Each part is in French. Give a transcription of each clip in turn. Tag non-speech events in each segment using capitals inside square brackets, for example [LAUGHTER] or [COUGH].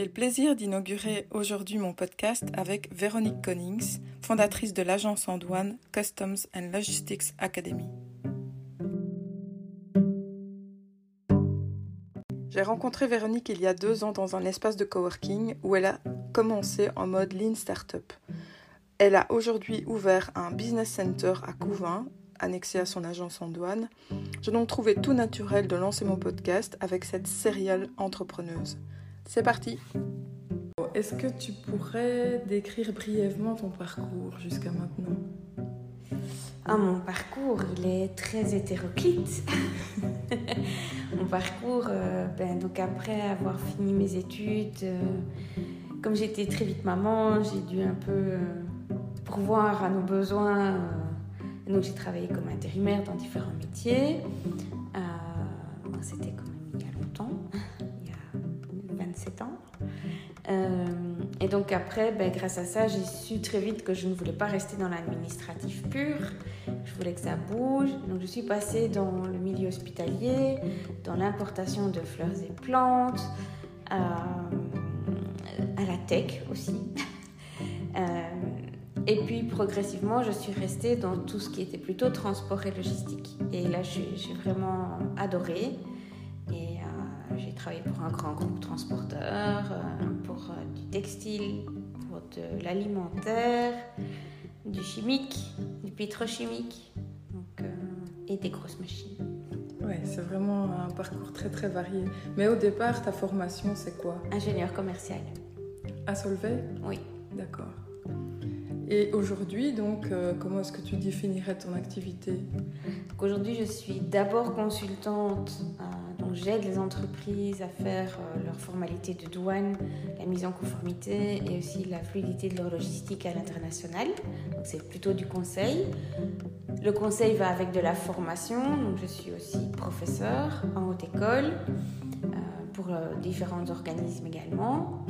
J'ai le plaisir d'inaugurer aujourd'hui mon podcast avec Véronique Connings, fondatrice de l'agence en douane Customs and Logistics Academy. J'ai rencontré Véronique il y a deux ans dans un espace de coworking où elle a commencé en mode Lean Startup. Elle a aujourd'hui ouvert un business center à Couvin, annexé à son agence en douane. J'ai donc trouvé tout naturel de lancer mon podcast avec cette serial entrepreneuse. C'est parti Est-ce que tu pourrais décrire brièvement ton parcours jusqu'à maintenant? Ah, Mon parcours, il est très hétéroclite. [LAUGHS] mon parcours, euh, ben, donc après avoir fini mes études, euh, comme j'étais très vite maman, j'ai dû un peu euh, pourvoir à nos besoins. donc j'ai travaillé comme intérimaire dans différents métiers. C'était donc après, ben, grâce à ça, j'ai su très vite que je ne voulais pas rester dans l'administratif pur. Je voulais que ça bouge. Donc je suis passée dans le milieu hospitalier, dans l'importation de fleurs et plantes, euh, à la tech aussi. [LAUGHS] Euh, et puis progressivement, je suis restée dans tout ce qui était plutôt transport et logistique. Et là, j'ai vraiment adoré. Et euh, j'ai travaillé pour un grand groupe transporteur, du textile, pour de l'alimentaire, du chimique, du pétrochimique donc, et des grosses machines. Oui, c'est vraiment un parcours très très varié. Mais au départ, ta formation, c'est quoi? Ingénieur commercial. À Solvay? Oui. D'accord. Et aujourd'hui, donc, euh, comment est-ce que tu définirais ton activité? Aujourd'hui, je suis d'abord consultante, euh, j'aide les entreprises à faire euh, leurs formalités de douane, la mise en conformité et aussi la fluidité de leur logistique à l'international. C'est plutôt du conseil. Le conseil va avec de la formation, donc je suis aussi professeur en haute école pour différents organismes également.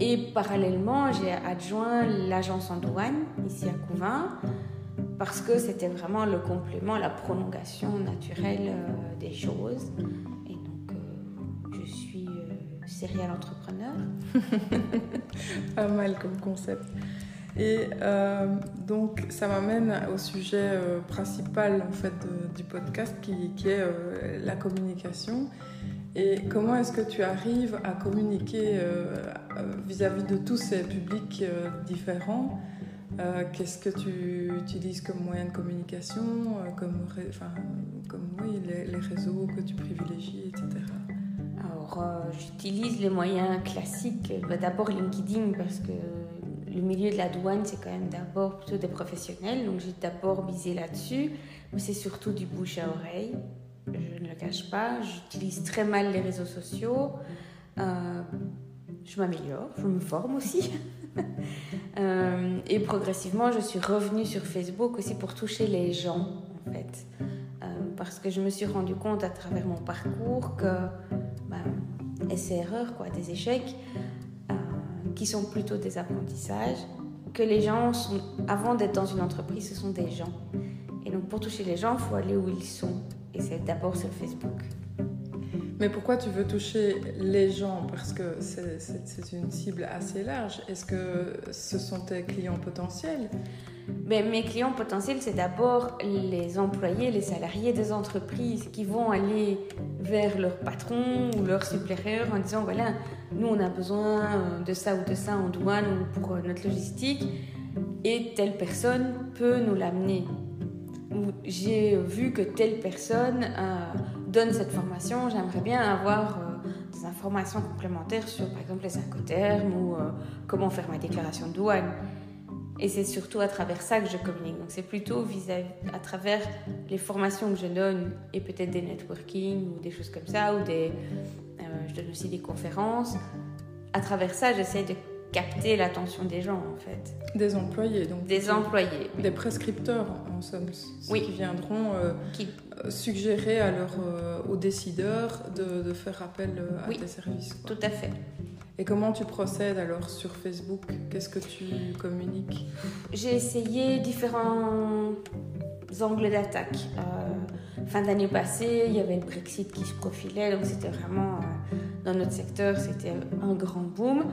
Et parallèlement, j'ai adjoint l'agence en douane ici à Couvin parce que c'était vraiment le complément, la prolongation naturelle euh, des choses. Serial entrepreneur. [LAUGHS] Pas mal comme concept. Et donc, ça m'amène au sujet principal en fait du podcast qui, est la communication. Et comment est-ce que tu arrives à communiquer euh, vis-à-vis de tous ces publics euh, différents? Euh, Qu'est-ce que tu utilises comme moyen de communication, comme, comme les, réseaux que tu privilégies, etc. Alors, j'utilise les moyens classiques. Bah, d'abord LinkedIn parce que le milieu de la douane, c'est quand même d'abord plutôt des professionnels. Donc, j'ai d'abord misé là-dessus. Mais c'est surtout du bouche à oreille je ne le cache pas. J'utilise très mal les réseaux sociaux. Euh, je m'améliore, je me forme aussi. [LAUGHS] Euh, et progressivement, je suis revenue sur Facebook aussi pour toucher les gens, en fait. Euh, parce que je me suis rendu compte à travers mon parcours que, ben, et ces erreurs, quoi, des échecs, qui sont plutôt des apprentissages, que les gens sont, avant d'être dans une entreprise, ce sont des gens. Et donc, pour toucher les gens, il faut aller où ils sont. Et c'est d'abord sur Facebook. Mais pourquoi tu veux toucher les gens? Parce que c'est une cible assez large. Est-ce que ce sont tes clients potentiels? Mais Mes clients potentiels, c'est d'abord les employés, les salariés des entreprises qui vont aller vers leur patron ou leur supérieur en disant, voilà, nous on a besoin de ça ou de ça en douane ou pour notre logistique, et telle personne peut nous l'amener j'ai vu que telle personne euh, donne cette formation, j'aimerais bien avoir euh, des informations complémentaires sur, par exemple, les incoterms ou euh, comment faire ma déclaration de douane. Et c'est surtout à travers ça que je communique. Donc c'est plutôt vis -à, travers les formations que je donne et peut-être des networking ou des choses comme ça, ou des, je donne aussi des conférences. À travers ça, j'essaie de capter l'attention des gens en fait. Des employés donc. Des employés. Des prescripteurs en somme. Oui. Qui viendront euh, qui... Euh, suggérer à leur, euh, aux décideurs de, de faire appel à tes services. Tout à fait. Et comment tu procèdes alors sur Facebook? Qu'est-ce que tu communiques? J'ai essayé différents angles d'attaque. fin d'année passée, il y avait le Brexit qui se profilait, donc c'était vraiment, euh, dans notre secteur, c'était un grand boom.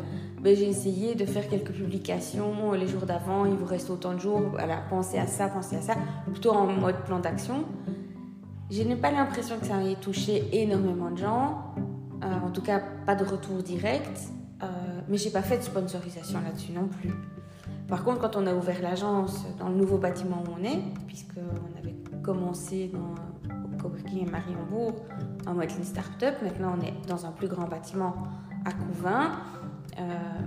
Mais j'ai essayé de faire quelques publications les jours d'avant, il vous reste autant de jours, voilà, pensez à ça, pensez à ça, plutôt en mode plan d'action. Je n'ai pas l'impression que ça ait touché énormément de gens, euh, en tout cas pas de retour direct, euh, mais j'ai pas fait de sponsorisation là-dessus non plus. Par contre, quand on a ouvert l'agence dans le nouveau bâtiment où on est, puisqu'on avait commencé dans, au Coworking et Marienbourg en mode start-up, maintenant on est dans un plus grand bâtiment à Couvin. Euh,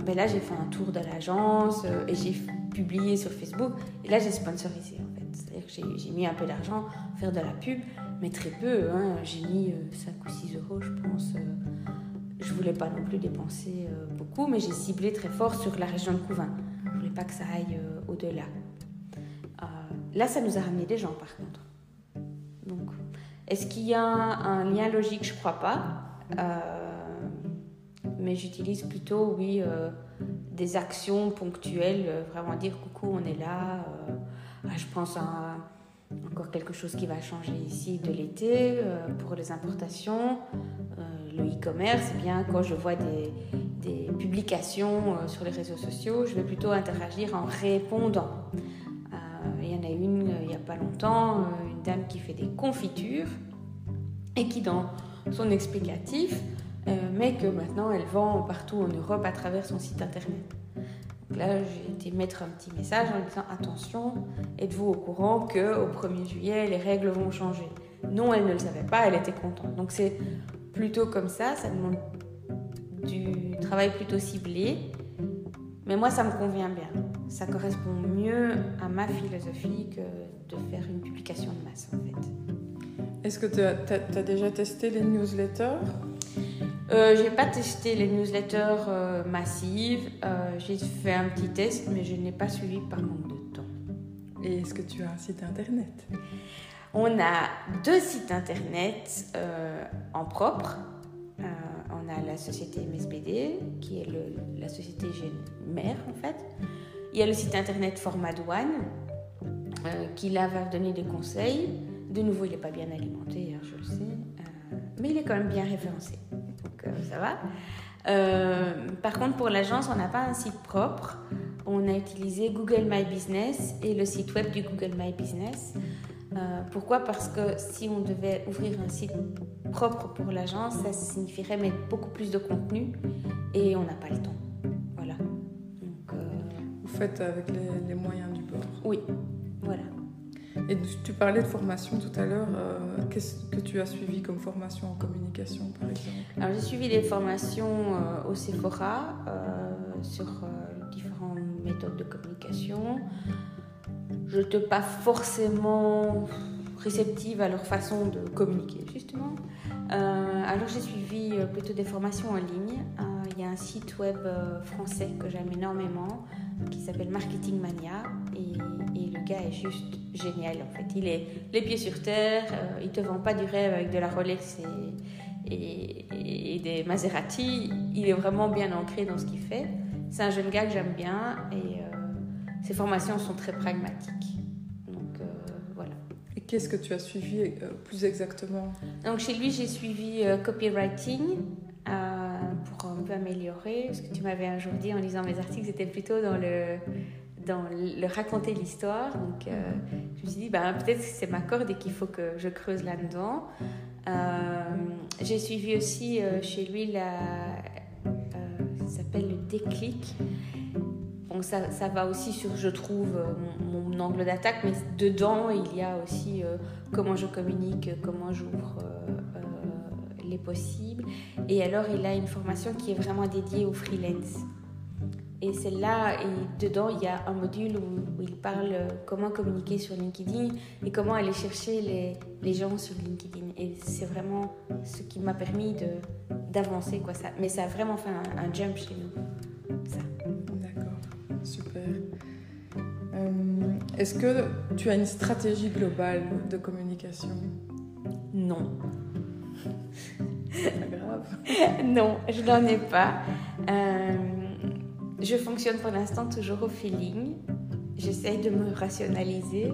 ben là, j'ai fait un tour de l'agence euh, et j'ai publié sur Facebook. Et là, j'ai sponsorisé en fait. C'est-à-dire que j'ai mis un peu d'argent, faire de la pub, mais très peu. Hein. J'ai mis 5 euh, ou 6 euros, je pense. Je voulais pas non plus dépenser beaucoup, mais j'ai ciblé très fort sur la région de Couvin pas que ça aille euh, au-delà. Euh, là, ça nous a ramené des gens, par contre. Donc, est-ce qu'il y a un, lien logique? Je crois pas. Euh, mais j'utilise plutôt, oui, des actions ponctuelles, vraiment dire coucou, on est là. Ah, je pense à encore quelque chose qui va changer ici de l'été pour les importations. Le e-commerce, bien quand je vois des, publications euh, sur les réseaux sociaux, je vais plutôt interagir en répondant. Euh, il y en a une euh, il n'y a pas longtemps, une dame qui fait des confitures et qui dans son explicatif met que maintenant elle vend partout en Europe à travers son site internet. Là, j'ai été mettre un petit message en disant attention, êtes-vous au courant que au 1er juillet les règles vont changer? Non, elle ne le savait pas, elle était contente. Donc c'est plutôt comme ça, ça demande du travail plutôt ciblé. Mais moi, ça me convient bien. Ça correspond mieux à ma philosophie que de faire une publication de masse, en fait. Est-ce que tu as, déjà testé les newsletters? Euh, J'ai pas testé les newsletters euh, massives. Euh, j'ai fait un petit test, mais je n'ai pas suivi par manque de temps. Et est-ce que tu as un site internet? On a deux sites internet euh, en propre on a la société MSBD, qui est la société mère en fait. Il y a le site internet Format euh, qui là va donner des conseils. De nouveau, il n'est pas bien alimenté, hein, je le sais, euh, mais il est quand même bien référencé. Donc euh, ça va. par contre, pour l'agence, on n'a pas un site propre. On a utilisé Google My Business et le site web du Google My Business. Euh, pourquoi? Parce que si on devait ouvrir un site propre pour l'agence, ça signifierait mettre beaucoup plus de contenu et on n'a pas le temps. Voilà. Donc, euh, Vous faites avec les, moyens du bord Oui, voilà. Et tu parlais de formation tout à l'heure. Euh, qu'est-ce que tu as suivi comme formation en communication, par exemple? Alors, j'ai suivi des formations au Sephora sur différentes méthodes de communication je n'étais pas forcément réceptive à leur façon de communiquer, justement. Euh, alors j'ai suivi euh, plutôt des formations en ligne. Euh, il y a un site web français que j'aime énormément qui s'appelle Marketing Mania et, le gars est juste génial en fait. Il est les pieds sur terre, il te vend pas du rêve avec de la Rolex et, des Maserati. Il est vraiment bien ancré dans ce qu'il fait. C'est un jeune gars que j'aime bien ces formations sont très pragmatiques. Donc euh, voilà. Et qu'est-ce que tu as suivi euh, plus exactement? Donc chez lui, j'ai suivi euh, copywriting pour un peu améliorer. Parce que tu m'avais un jour dit en lisant mes articles, c'était plutôt dans le dans le raconter l'histoire. Donc, je me suis dit, bah, peut-être que c'est ma corde et qu'il faut que je creuse là-dedans. j'ai suivi aussi chez lui la. ça s'appelle le déclic. Ça, ça, va aussi sur, je trouve, euh, mon, angle d'attaque, mais dedans, il y a aussi euh, comment je communique, comment j'ouvre euh, les possibles. Et alors, il a une formation qui est vraiment dédiée au freelance. Et celle-là, et dedans, il y a un module où, il parle comment communiquer sur LinkedIn et comment aller chercher les, les gens sur LinkedIn. Et c'est vraiment ce qui m'a permis d'avancer. Mais ça a vraiment fait un jump chez nous. Est-ce que tu as une stratégie globale de communication? Non. C'est pas grave. [LAUGHS] non, je n'en ai pas. Euh, je fonctionne pour l'instant toujours au feeling. J'essaye de me rationaliser.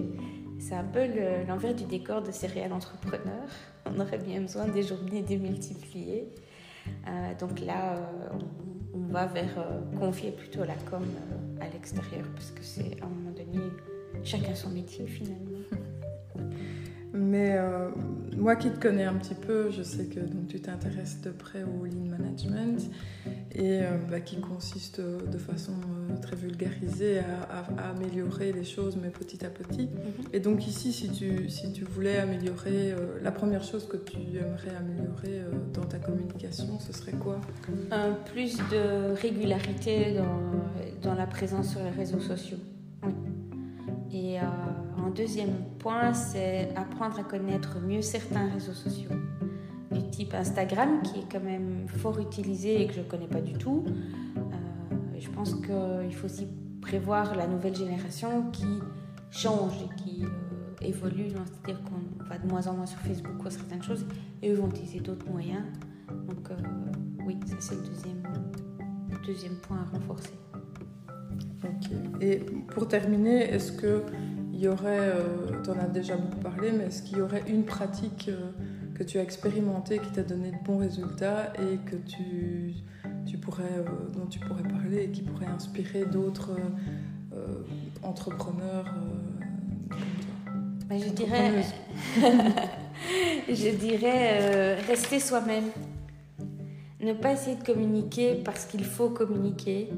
c'est un peu l'envers du décor de céréales entrepreneurs. On aurait bien besoin des journées démultipliées. Euh, donc là, on, on, va vers confier plutôt la com à l'extérieur parce que c'est à un moment donné chacun son métier finalement. [LAUGHS] Mais euh, moi qui te connais un petit peu, je sais que donc, tu t'intéresses de près au lean management et euh, bah, qui consiste euh, de façon très vulgarisée à, améliorer les choses, mais petit à petit. Mhm. Et donc ici, si tu, si tu voulais améliorer, la première chose que tu aimerais améliorer dans ta communication, ce serait quoi? Plus de régularité dans, dans, la présence sur les réseaux sociaux. Et un deuxième point, c'est apprendre à connaître mieux certains réseaux sociaux, du type Instagram, qui est quand même fort utilisé et que je ne connais pas du tout. Euh, je pense qu'il faut aussi prévoir la nouvelle génération qui change et qui euh, évolue. C'est-à-dire qu'on va de moins en moins sur Facebook ou certaines choses, et eux vont utiliser d'autres moyens. Donc euh, oui, ça c'est le deuxième, deuxième point à renforcer. Ok. Et pour terminer, est-ce que il y aurait, euh, tu en as déjà beaucoup parlé, mais est-ce qu'il y aurait une pratique euh, que tu as expérimentée, qui t'a donné de bons résultats et que tu, tu pourrais, euh, dont tu pourrais parler et qui pourrait inspirer d'autres entrepreneurs ben, Je dirais, [LAUGHS] je dirais rester soi-même. Ne pas essayer de communiquer parce qu'il faut communiquer.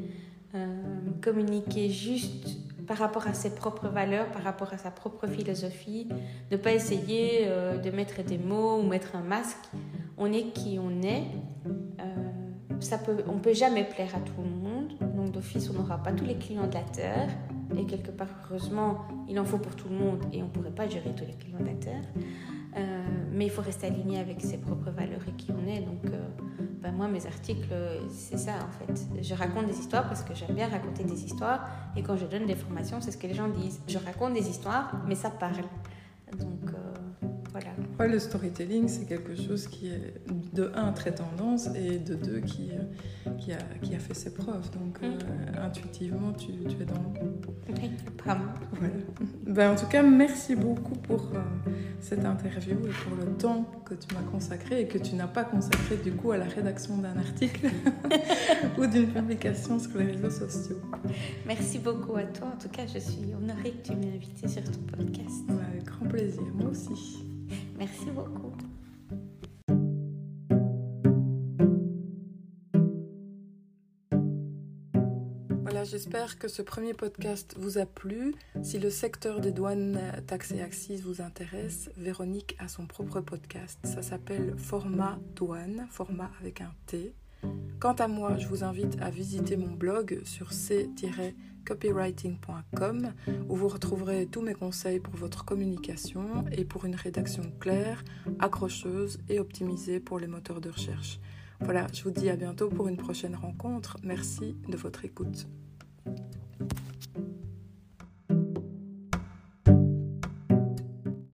Communiquer juste par rapport à ses propres valeurs, par rapport à sa propre philosophie, ne pas essayer euh, de mettre des mots ou mettre un masque. On est qui on est. Euh, ça peut, on peut jamais plaire à tout le monde. Donc d'office, on n'aura pas tous les clients de la Terre. Et quelque part, heureusement, il en faut pour tout le monde et on ne pourrait pas gérer tous les clients de la Terre. Euh, mais il faut rester aligné avec ses propres valeurs et qui on est. Donc, euh, ben moi, mes articles, c'est ça en fait. Je raconte des histoires parce que j'aime bien raconter des histoires. Et quand je donne des formations, c'est ce que les gens disent. Je raconte des histoires, mais ça parle. Donc, euh, voilà. le storytelling, c'est quelque chose qui est de un très tendance et de deux qui, euh, qui, a, qui a fait ses preuves. Donc euh, intuitivement, tu, tu, es dans Oui, pas voilà. ben, En tout cas, merci beaucoup pour euh, cette interview et pour le temps que tu m'as consacré et que tu n'as pas consacré du coup à la rédaction d'un article [LAUGHS] ou d'une publication sur les réseaux sociaux. Merci beaucoup à toi. En tout cas, je suis honorée que tu m'aies invité sur ton podcast. avec grand plaisir, moi aussi. Merci beaucoup. J'espère que ce premier podcast vous a plu. Si le secteur des douanes, taxes et axes vous intéresse, Véronique a son propre podcast. Ça s'appelle Format Douane, format avec un T. Quant à moi, je vous invite à visiter mon blog sur c-copywriting.com où vous retrouverez tous mes conseils pour votre communication et pour une rédaction claire, accrocheuse et optimisée pour les moteurs de recherche. Voilà, je vous dis à bientôt pour une prochaine rencontre. Merci de votre écoute.